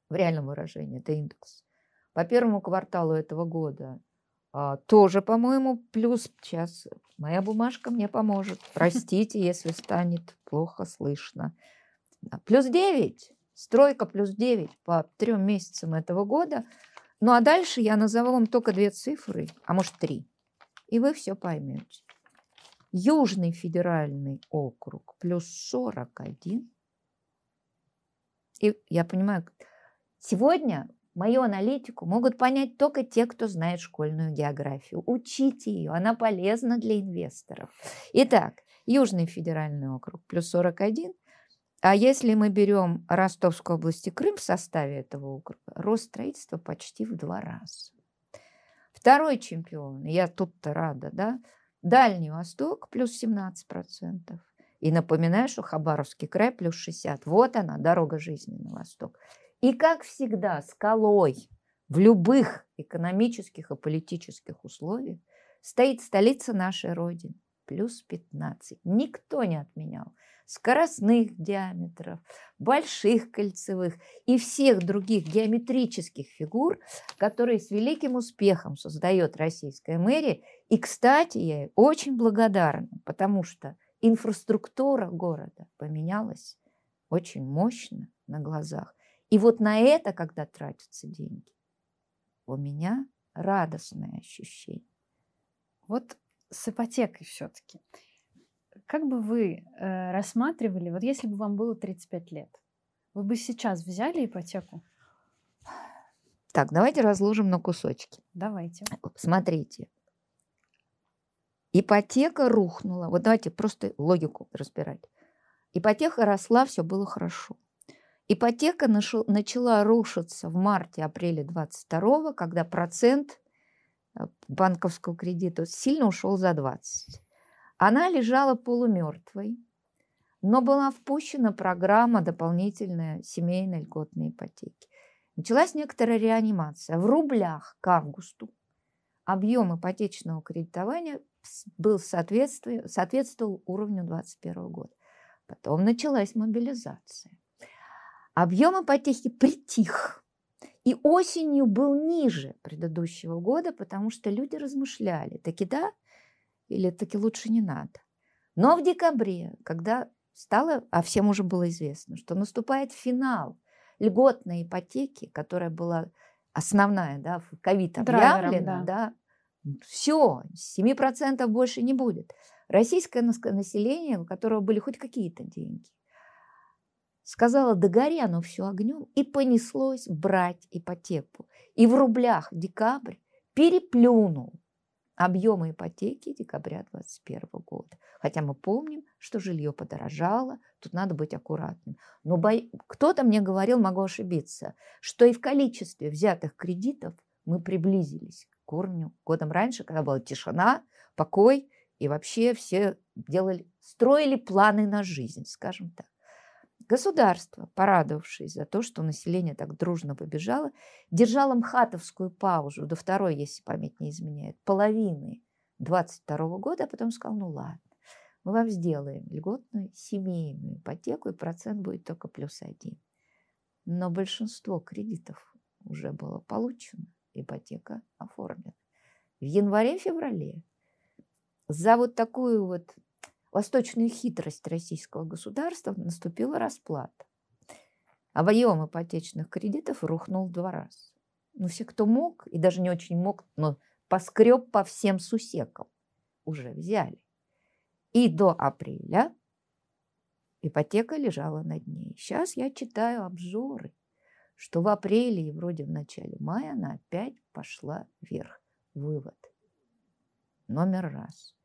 [SPEAKER 2] в реальном выражении, это индекс. По первому кварталу этого года а, тоже, по-моему, плюс. Сейчас моя бумажка мне поможет. Простите, если станет плохо слышно. Плюс 9. Стройка плюс 9 по трем месяцам этого года. Ну а дальше я назову вам только две цифры, а может три. И вы все поймете. Южный федеральный округ плюс 41. И я понимаю, сегодня Мою аналитику могут понять только те, кто знает школьную географию. Учите ее, она полезна для инвесторов. Итак, Южный федеральный округ плюс 41. А если мы берем Ростовскую область и Крым в составе этого округа, рост строительства почти в два раза. Второй чемпион, я тут-то рада, да, Дальний Восток плюс 17%. И напоминаю, что Хабаровский край плюс 60. Вот она, дорога жизни на восток. И, как всегда, скалой в любых экономических и политических условиях стоит столица нашей Родины, плюс 15. Никто не отменял скоростных диаметров, больших кольцевых и всех других геометрических фигур, которые с великим успехом создает российская мэрия. И, кстати, я ей очень благодарна, потому что инфраструктура города поменялась очень мощно на глазах. И вот на это, когда тратятся деньги, у меня радостное ощущение.
[SPEAKER 1] Вот с ипотекой все-таки. Как бы вы э, рассматривали, вот если бы вам было 35 лет, вы бы сейчас взяли ипотеку?
[SPEAKER 2] Так, давайте разложим на кусочки.
[SPEAKER 1] Давайте.
[SPEAKER 2] Смотрите. Ипотека рухнула. Вот давайте просто логику разбирать. Ипотека росла, все было хорошо. Ипотека начала рушиться в марте-апреле 22 когда процент банковского кредита сильно ушел за 20. Она лежала полумертвой, но была впущена программа дополнительной семейной льготной ипотеки. Началась некоторая реанимация. В рублях к августу объем ипотечного кредитования был соответствовал уровню 2021 года. Потом началась мобилизация. Объем ипотеки притих. И осенью был ниже предыдущего года, потому что люди размышляли, таки да или таки лучше не надо. Но в декабре, когда стало, а всем уже было известно, что наступает финал льготной ипотеки, которая была основная, да, в ковид объявлена, да. да, все, 7% больше не будет. Российское население, у которого были хоть какие-то деньги, сказала, да гори оно все огнем, и понеслось брать ипотеку. И в рублях декабрь переплюнул объемы ипотеки декабря 2021 года. Хотя мы помним, что жилье подорожало, тут надо быть аккуратным. Но бо... кто-то мне говорил, могу ошибиться, что и в количестве взятых кредитов мы приблизились к уровню годом раньше, когда была тишина, покой, и вообще все делали, строили планы на жизнь, скажем так. Государство, порадовавшись за то, что население так дружно побежало, держало МХАТовскую паузу до второй, если память не изменяет, половины 22 года, а потом сказал, ну ладно, мы вам сделаем льготную семейную ипотеку, и процент будет только плюс один. Но большинство кредитов уже было получено, ипотека оформлена. В январе-феврале за вот такую вот восточную хитрость российского государства наступила расплата. Объем ипотечных кредитов рухнул два раза. Ну, все, кто мог, и даже не очень мог, но поскреб по всем сусекам, уже взяли. И до апреля ипотека лежала на дне. Сейчас я читаю обзоры, что в апреле и вроде в начале мая она опять пошла вверх. Вывод. Номер раз.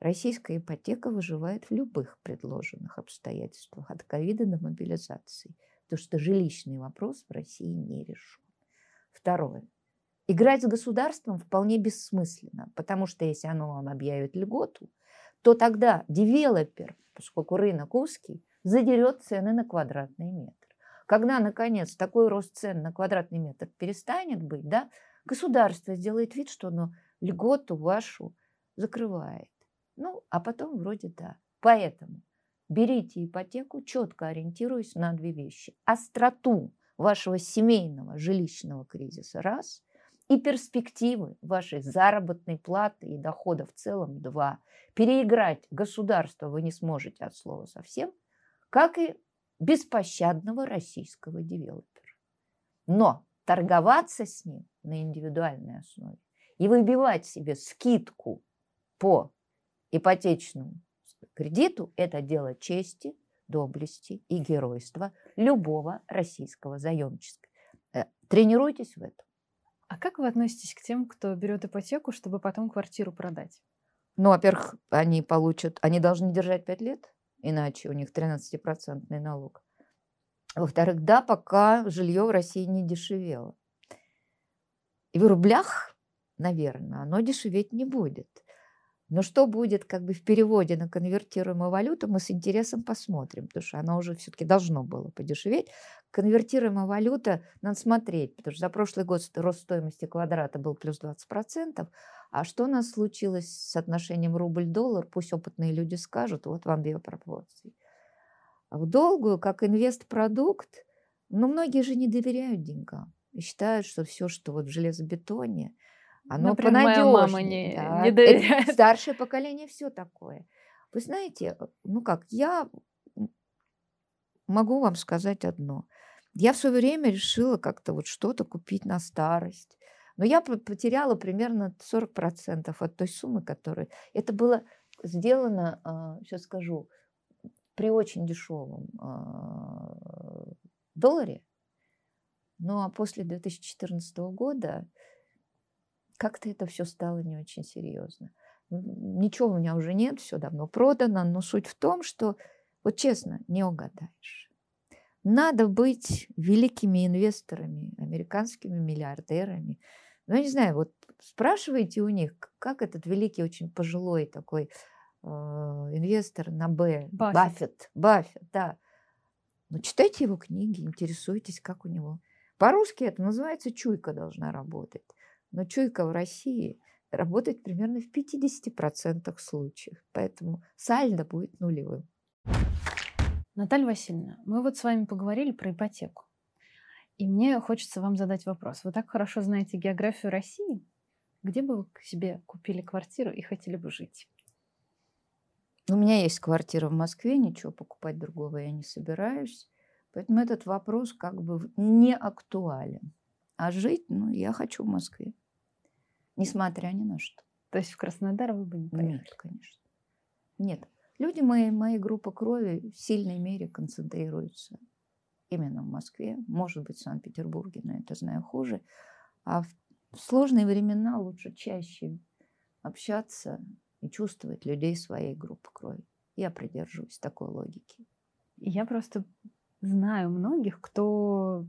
[SPEAKER 2] Российская ипотека выживает в любых предложенных обстоятельствах, от ковида до мобилизации, потому что жилищный вопрос в России не решен. Второе. Играть с государством вполне бессмысленно, потому что если оно вам объявит льготу, то тогда девелопер, поскольку рынок узкий, задерет цены на квадратный метр. Когда, наконец, такой рост цен на квадратный метр перестанет быть, да, государство сделает вид, что оно льготу вашу закрывает. Ну, а потом вроде да. Поэтому берите ипотеку, четко ориентируясь на две вещи. Остроту вашего семейного жилищного кризиса – раз, и перспективы вашей заработной платы и дохода в целом – два. Переиграть государство вы не сможете от слова совсем, как и беспощадного российского девелопера. Но торговаться с ним на индивидуальной основе и выбивать себе скидку по ипотечному кредиту – это дело чести, доблести и геройства любого российского заемчества. Э, тренируйтесь в этом.
[SPEAKER 1] А как вы относитесь к тем, кто берет ипотеку, чтобы потом квартиру продать?
[SPEAKER 2] Ну, во-первых, они получат, они должны держать 5 лет, иначе у них 13% налог. Во-вторых, да, пока жилье в России не дешевело. И в рублях, наверное, оно дешеветь не будет. Но что будет как бы в переводе на конвертируемую валюту, мы с интересом посмотрим, потому что оно уже все-таки должно было подешеветь. Конвертируемая валюта надо смотреть, потому что за прошлый год рост стоимости квадрата был плюс 20%. А что у нас случилось с отношением рубль-доллар, пусть опытные люди скажут, вот вам две пропорции. В долгую, как инвестпродукт, но многие же не доверяют деньгам и считают, что все, что вот в железобетоне – оно Например, понадежнее. Моя мама не, да. не доверяет. Это старшее поколение все такое. Вы знаете, ну как, я могу вам сказать одно. Я в свое время решила как-то вот что-то купить на старость. Но я потеряла примерно 40% от той суммы, которая... Это было сделано, сейчас а, скажу, при очень дешевом а, долларе. Ну а после 2014 года как-то это все стало не очень серьезно. Ничего у меня уже нет, все давно продано, но суть в том, что, вот честно, не угадаешь. Надо быть великими инвесторами, американскими миллиардерами. Ну, я не знаю, вот спрашивайте у них, как этот великий, очень пожилой такой э, инвестор на Б, Баффет. Баффет, Баффет, да. Ну, читайте его книги, интересуйтесь, как у него. По-русски это называется чуйка должна работать. Но чуйка в России работает примерно в 50% случаев. Поэтому сальдо будет нулевым.
[SPEAKER 1] Наталья Васильевна, мы вот с вами поговорили про ипотеку. И мне хочется вам задать вопрос. Вы так хорошо знаете географию России. Где бы вы к себе купили квартиру и хотели бы жить?
[SPEAKER 2] У меня есть квартира в Москве, ничего покупать другого я не собираюсь. Поэтому этот вопрос как бы не актуален. А жить, ну, я хочу в Москве. Несмотря ни на что.
[SPEAKER 1] То есть в Краснодар вы бы не поехали?
[SPEAKER 2] Нет, конечно. Нет. Люди моей, моей группы крови в сильной мере концентрируются именно в Москве. Может быть, в Санкт-Петербурге, но это знаю хуже. А в сложные времена лучше чаще общаться и чувствовать людей своей группы крови. Я придерживаюсь такой логики.
[SPEAKER 1] Я просто знаю многих, кто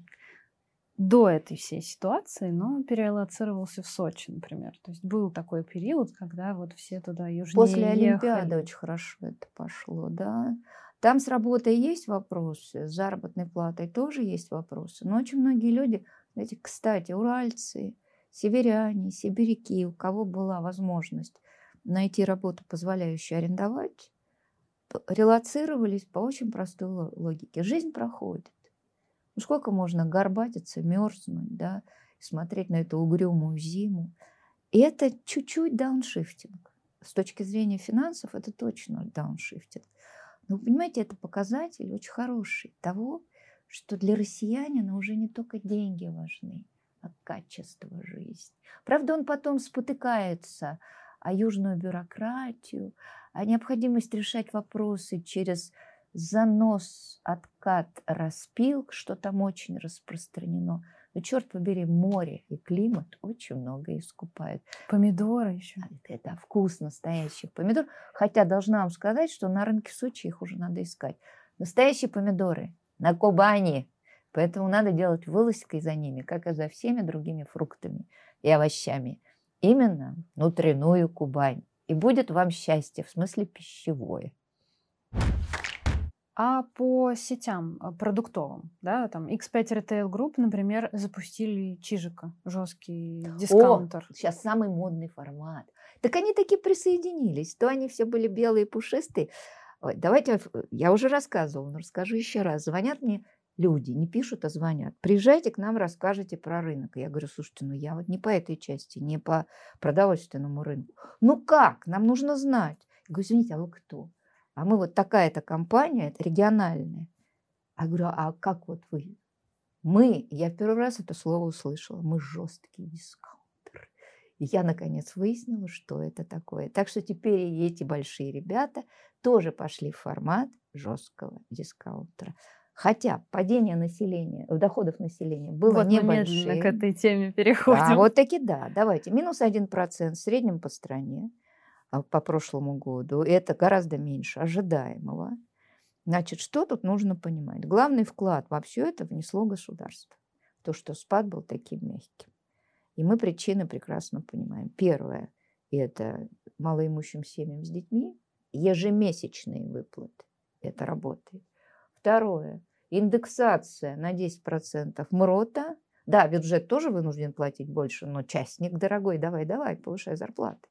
[SPEAKER 1] до этой всей ситуации, но перелоцировался в Сочи, например. То есть был такой период, когда вот все туда южнее
[SPEAKER 2] После
[SPEAKER 1] ехали.
[SPEAKER 2] Олимпиады очень хорошо это пошло, да. Там с работой есть вопросы, с заработной платой тоже есть вопросы. Но очень многие люди, знаете, кстати, уральцы, северяне, сибиряки, у кого была возможность найти работу, позволяющую арендовать, релацировались по очень простой логике. Жизнь проходит. Ну сколько можно горбатиться, мерзнуть, да, смотреть на эту угрюмую зиму. И это чуть-чуть дауншифтинг. С точки зрения финансов это точно дауншифтинг. Но вы понимаете, это показатель очень хороший того, что для россиянина уже не только деньги важны, а качество жизни. Правда, он потом спотыкается о южную бюрократию, о необходимости решать вопросы через занос, откат, распилк, что там очень распространено. Но, черт побери, море и климат очень много искупают.
[SPEAKER 1] Помидоры еще.
[SPEAKER 2] Это вкус настоящих помидор. Хотя должна вам сказать, что на рынке Сочи их уже надо искать. Настоящие помидоры на Кубани. Поэтому надо делать вылазкой за ними, как и за всеми другими фруктами и овощами. Именно внутреннюю Кубань. И будет вам счастье, в смысле пищевое.
[SPEAKER 1] А по сетям э, продуктовым, да, там X5 Retail Group, например, запустили Чижика, жесткий дискаунтер.
[SPEAKER 2] О, сейчас самый модный формат. Так они таки присоединились. То они все были белые, пушистые. Ой, давайте, я уже рассказывала, но расскажу еще раз. Звонят мне люди, не пишут, а звонят. Приезжайте к нам, расскажите про рынок. Я говорю, слушайте, ну я вот не по этой части, не по продовольственному рынку. Ну как? Нам нужно знать. Я говорю, извините, а вы кто? А мы вот такая-то компания, это региональная. А говорю, а как вот вы? Мы, я первый раз это слово услышала, мы жесткий дискаунтер. И я, наконец, выяснила, что это такое. Так что теперь эти большие ребята тоже пошли в формат жесткого дискаунтера. Хотя падение населения, доходов населения было вот небольшим.
[SPEAKER 1] Мы к этой теме переходим.
[SPEAKER 2] А, вот таки да. Давайте. Минус 1% в среднем по стране. А, по прошлому году. Это гораздо меньше ожидаемого. Значит, что тут нужно понимать? Главный вклад во все это внесло государство. То, что спад был таким мягким. И мы причины прекрасно понимаем. Первое – это малоимущим семьям с детьми, ежемесячные выплаты. Это работает. Второе – индексация на 10% МРОТа. Да, бюджет тоже вынужден платить больше, но частник дорогой, давай-давай, повышай зарплаты.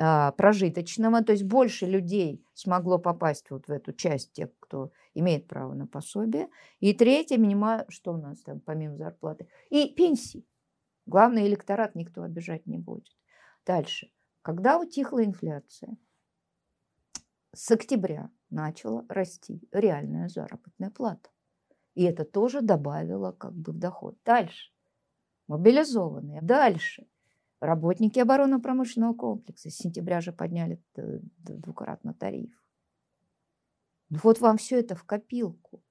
[SPEAKER 2] А, прожиточного, то есть больше людей смогло попасть вот в эту часть тех, кто имеет право на пособие. И третье, минимально, что у нас там помимо зарплаты, и пенсии. Главный электорат никто обижать не будет. Дальше. Когда утихла инфляция, с октября начала расти реальная заработная плата. И это тоже добавило как бы в доход. Дальше. Мобилизованные. Дальше Работники оборонно-промышленного комплекса с сентября же подняли двукратно тариф. Ну вот вам все это в копилку.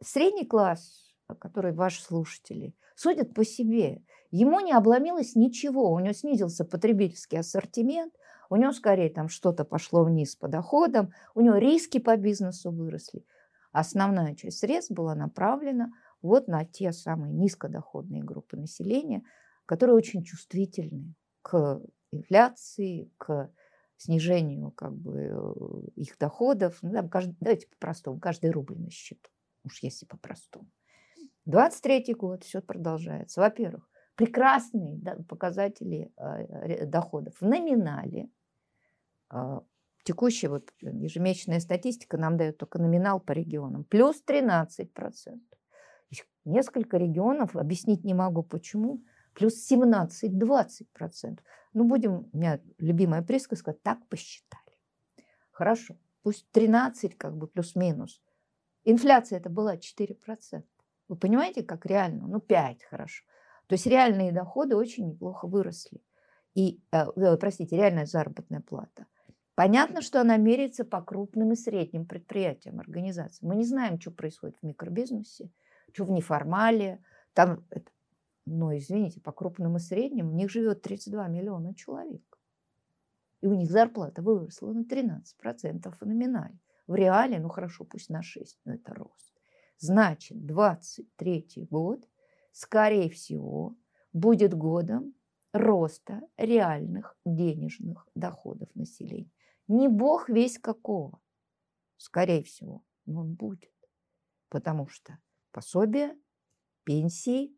[SPEAKER 2] Средний класс, который ваши слушатели, судят по себе. Ему не обломилось ничего, у него снизился потребительский ассортимент, у него скорее там что-то пошло вниз по доходам, у него риски по бизнесу выросли. Основная часть средств была направлена вот на те самые низкодоходные группы населения – которые очень чувствительны к инфляции, к снижению как бы, э, их доходов. Ну, да, каждый, давайте по-простому, каждый рубль на счету, уж если по-простому. 23 год, все продолжается. Во-первых, прекрасные показатели э, доходов в номинале. Э, текущая вот ежемесячная статистика нам дает только номинал по регионам. Плюс 13%. Несколько регионов, объяснить не могу почему, плюс 17-20%. Ну, будем, у меня любимая присказка, так посчитали. Хорошо. пусть 13 как бы плюс-минус. Инфляция это была 4%. Вы понимаете, как реально? Ну, 5 хорошо. То есть реальные доходы очень неплохо выросли. И, э, э, простите, реальная заработная плата. Понятно, что она меряется по крупным и средним предприятиям, организациям. Мы не знаем, что происходит в микробизнесе, что в неформале. Там, но, извините, по крупным и средним у них живет 32 миллиона человек. И у них зарплата выросла на 13% в. В реале, ну хорошо, пусть на 6, но это рост. Значит, 23 год, скорее всего, будет годом роста реальных денежных доходов населения. Не бог весь какого, скорее всего, но он будет. Потому что пособие, пенсии,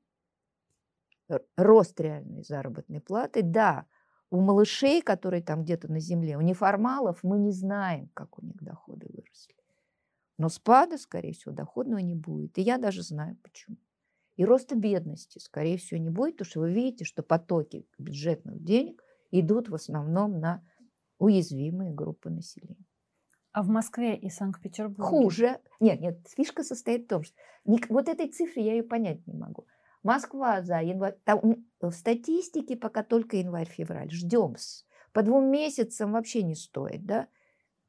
[SPEAKER 2] рост реальной заработной платы, да, у малышей, которые там где-то на земле, у неформалов, мы не знаем, как у них доходы выросли. Но спада, скорее всего, доходного не будет. И я даже знаю, почему. И роста бедности, скорее всего, не будет, потому что вы видите, что потоки бюджетных денег идут в основном на уязвимые группы населения.
[SPEAKER 1] А в Москве и Санкт-Петербурге?
[SPEAKER 2] Хуже. Нет, нет, фишка состоит в том, что вот этой цифры я ее понять не могу. Москва за январь, там в статистике пока только январь-февраль. Ждем. По двум месяцам вообще не стоит, да?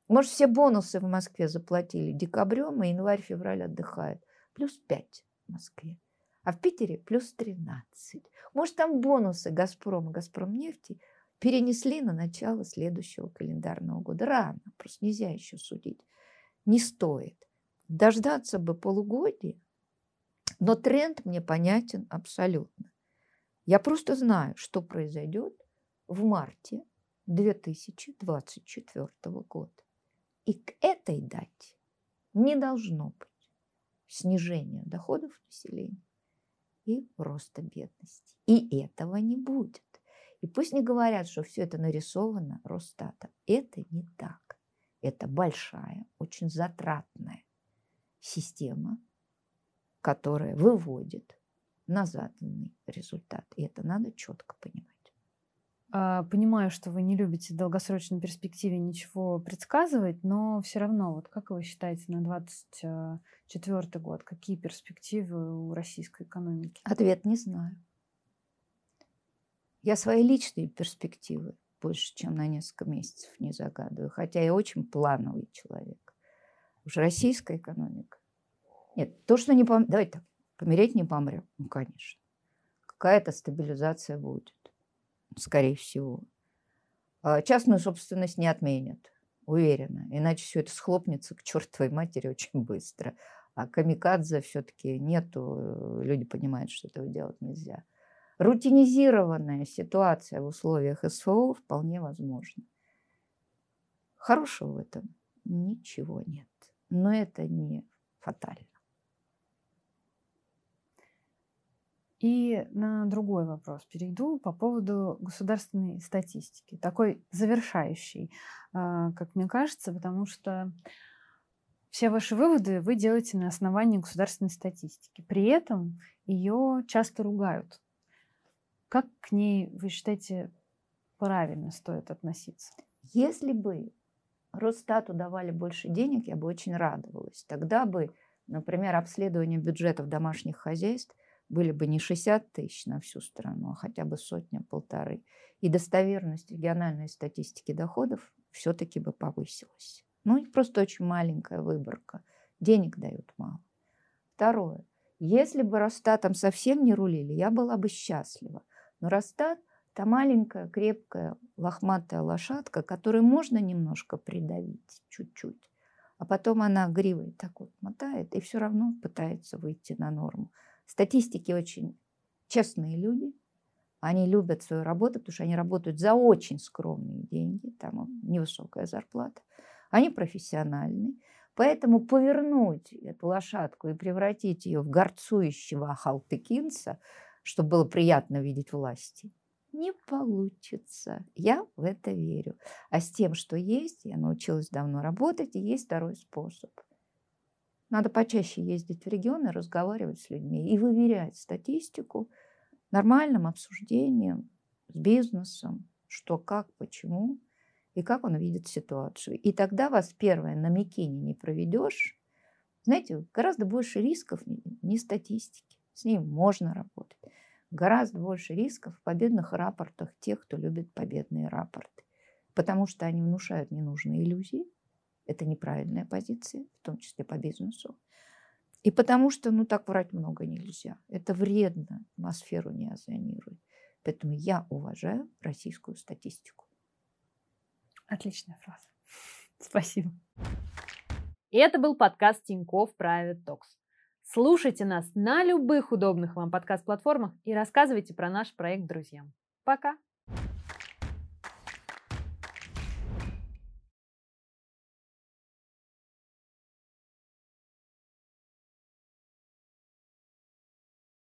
[SPEAKER 2] Может, все бонусы в Москве заплатили декабрем, и январь-февраль отдыхают. Плюс 5 в Москве. А в Питере плюс 13. Может, там бонусы «Газпрома», «Газпромнефти» перенесли на начало следующего календарного года. Рано, просто нельзя еще судить. Не стоит. Дождаться бы полугодия, но тренд мне понятен абсолютно. Я просто знаю, что произойдет в марте 2024 года. И к этой дате не должно быть снижения доходов населения и роста бедности. И этого не будет. И пусть не говорят, что все это нарисовано Росстатом. Это не так. Это большая, очень затратная система, которая выводит на заданный результат. И это надо четко понимать.
[SPEAKER 1] А, понимаю, что вы не любите в долгосрочной перспективе ничего предсказывать, но все равно, вот как вы считаете на 2024 год, какие перспективы у российской экономики?
[SPEAKER 2] Ответ не знаю. Я свои личные перспективы больше, чем на несколько месяцев не загадываю, хотя я очень плановый человек. Уж российская экономика. Нет, то, что не пом... Давайте так, помереть не помрем. Ну, конечно. Какая-то стабилизация будет скорее всего. А частную собственность не отменят, уверена. Иначе все это схлопнется к чертовой матери очень быстро. А камикадзе все-таки нету, люди понимают, что этого делать нельзя. Рутинизированная ситуация в условиях СВО вполне возможна. Хорошего в этом ничего нет. Но это не фатально.
[SPEAKER 1] И на другой вопрос перейду по поводу государственной статистики. Такой завершающий, а, как мне кажется, потому что все ваши выводы вы делаете на основании государственной статистики. При этом ее часто ругают. Как к ней, вы считаете, правильно стоит относиться?
[SPEAKER 2] Если бы Росстату давали больше денег, я бы очень радовалась. Тогда бы, например, обследование бюджетов домашних хозяйств были бы не 60 тысяч на всю страну, а хотя бы сотня-полторы. И достоверность региональной статистики доходов все-таки бы повысилась. Ну, просто очень маленькая выборка. Денег дают мало. Второе. Если бы Росстатом совсем не рулили, я была бы счастлива. Но Росстат – это маленькая, крепкая, лохматая лошадка, которую можно немножко придавить, чуть-чуть. А потом она гривой так вот мотает и все равно пытается выйти на норму. Статистики очень честные люди. Они любят свою работу, потому что они работают за очень скромные деньги. Там невысокая зарплата. Они профессиональны. Поэтому повернуть эту лошадку и превратить ее в горцующего ахалтыкинца, чтобы было приятно видеть власти, не получится. Я в это верю. А с тем, что есть, я научилась давно работать, и есть второй способ – надо почаще ездить в регионы, разговаривать с людьми и выверять статистику нормальным обсуждением с бизнесом, что, как, почему. и как он видит ситуацию. И тогда вас первое на Микине не проведешь. Знаете, гораздо больше рисков, не статистики. С ним можно работать. Гораздо больше рисков в победных рапортах тех, кто любит победные рапорты. Потому что они внушают ненужные иллюзии. Это неправильная позиция, в том числе по бизнесу. И потому что, ну, так врать много нельзя. Это вредно, атмосферу не озонирует. Поэтому я уважаю российскую статистику.
[SPEAKER 1] Отличная фраза. Спасибо. И это был подкаст Тинькофф Private Talks. Слушайте нас на любых удобных вам подкаст-платформах и рассказывайте про наш проект друзьям. Пока!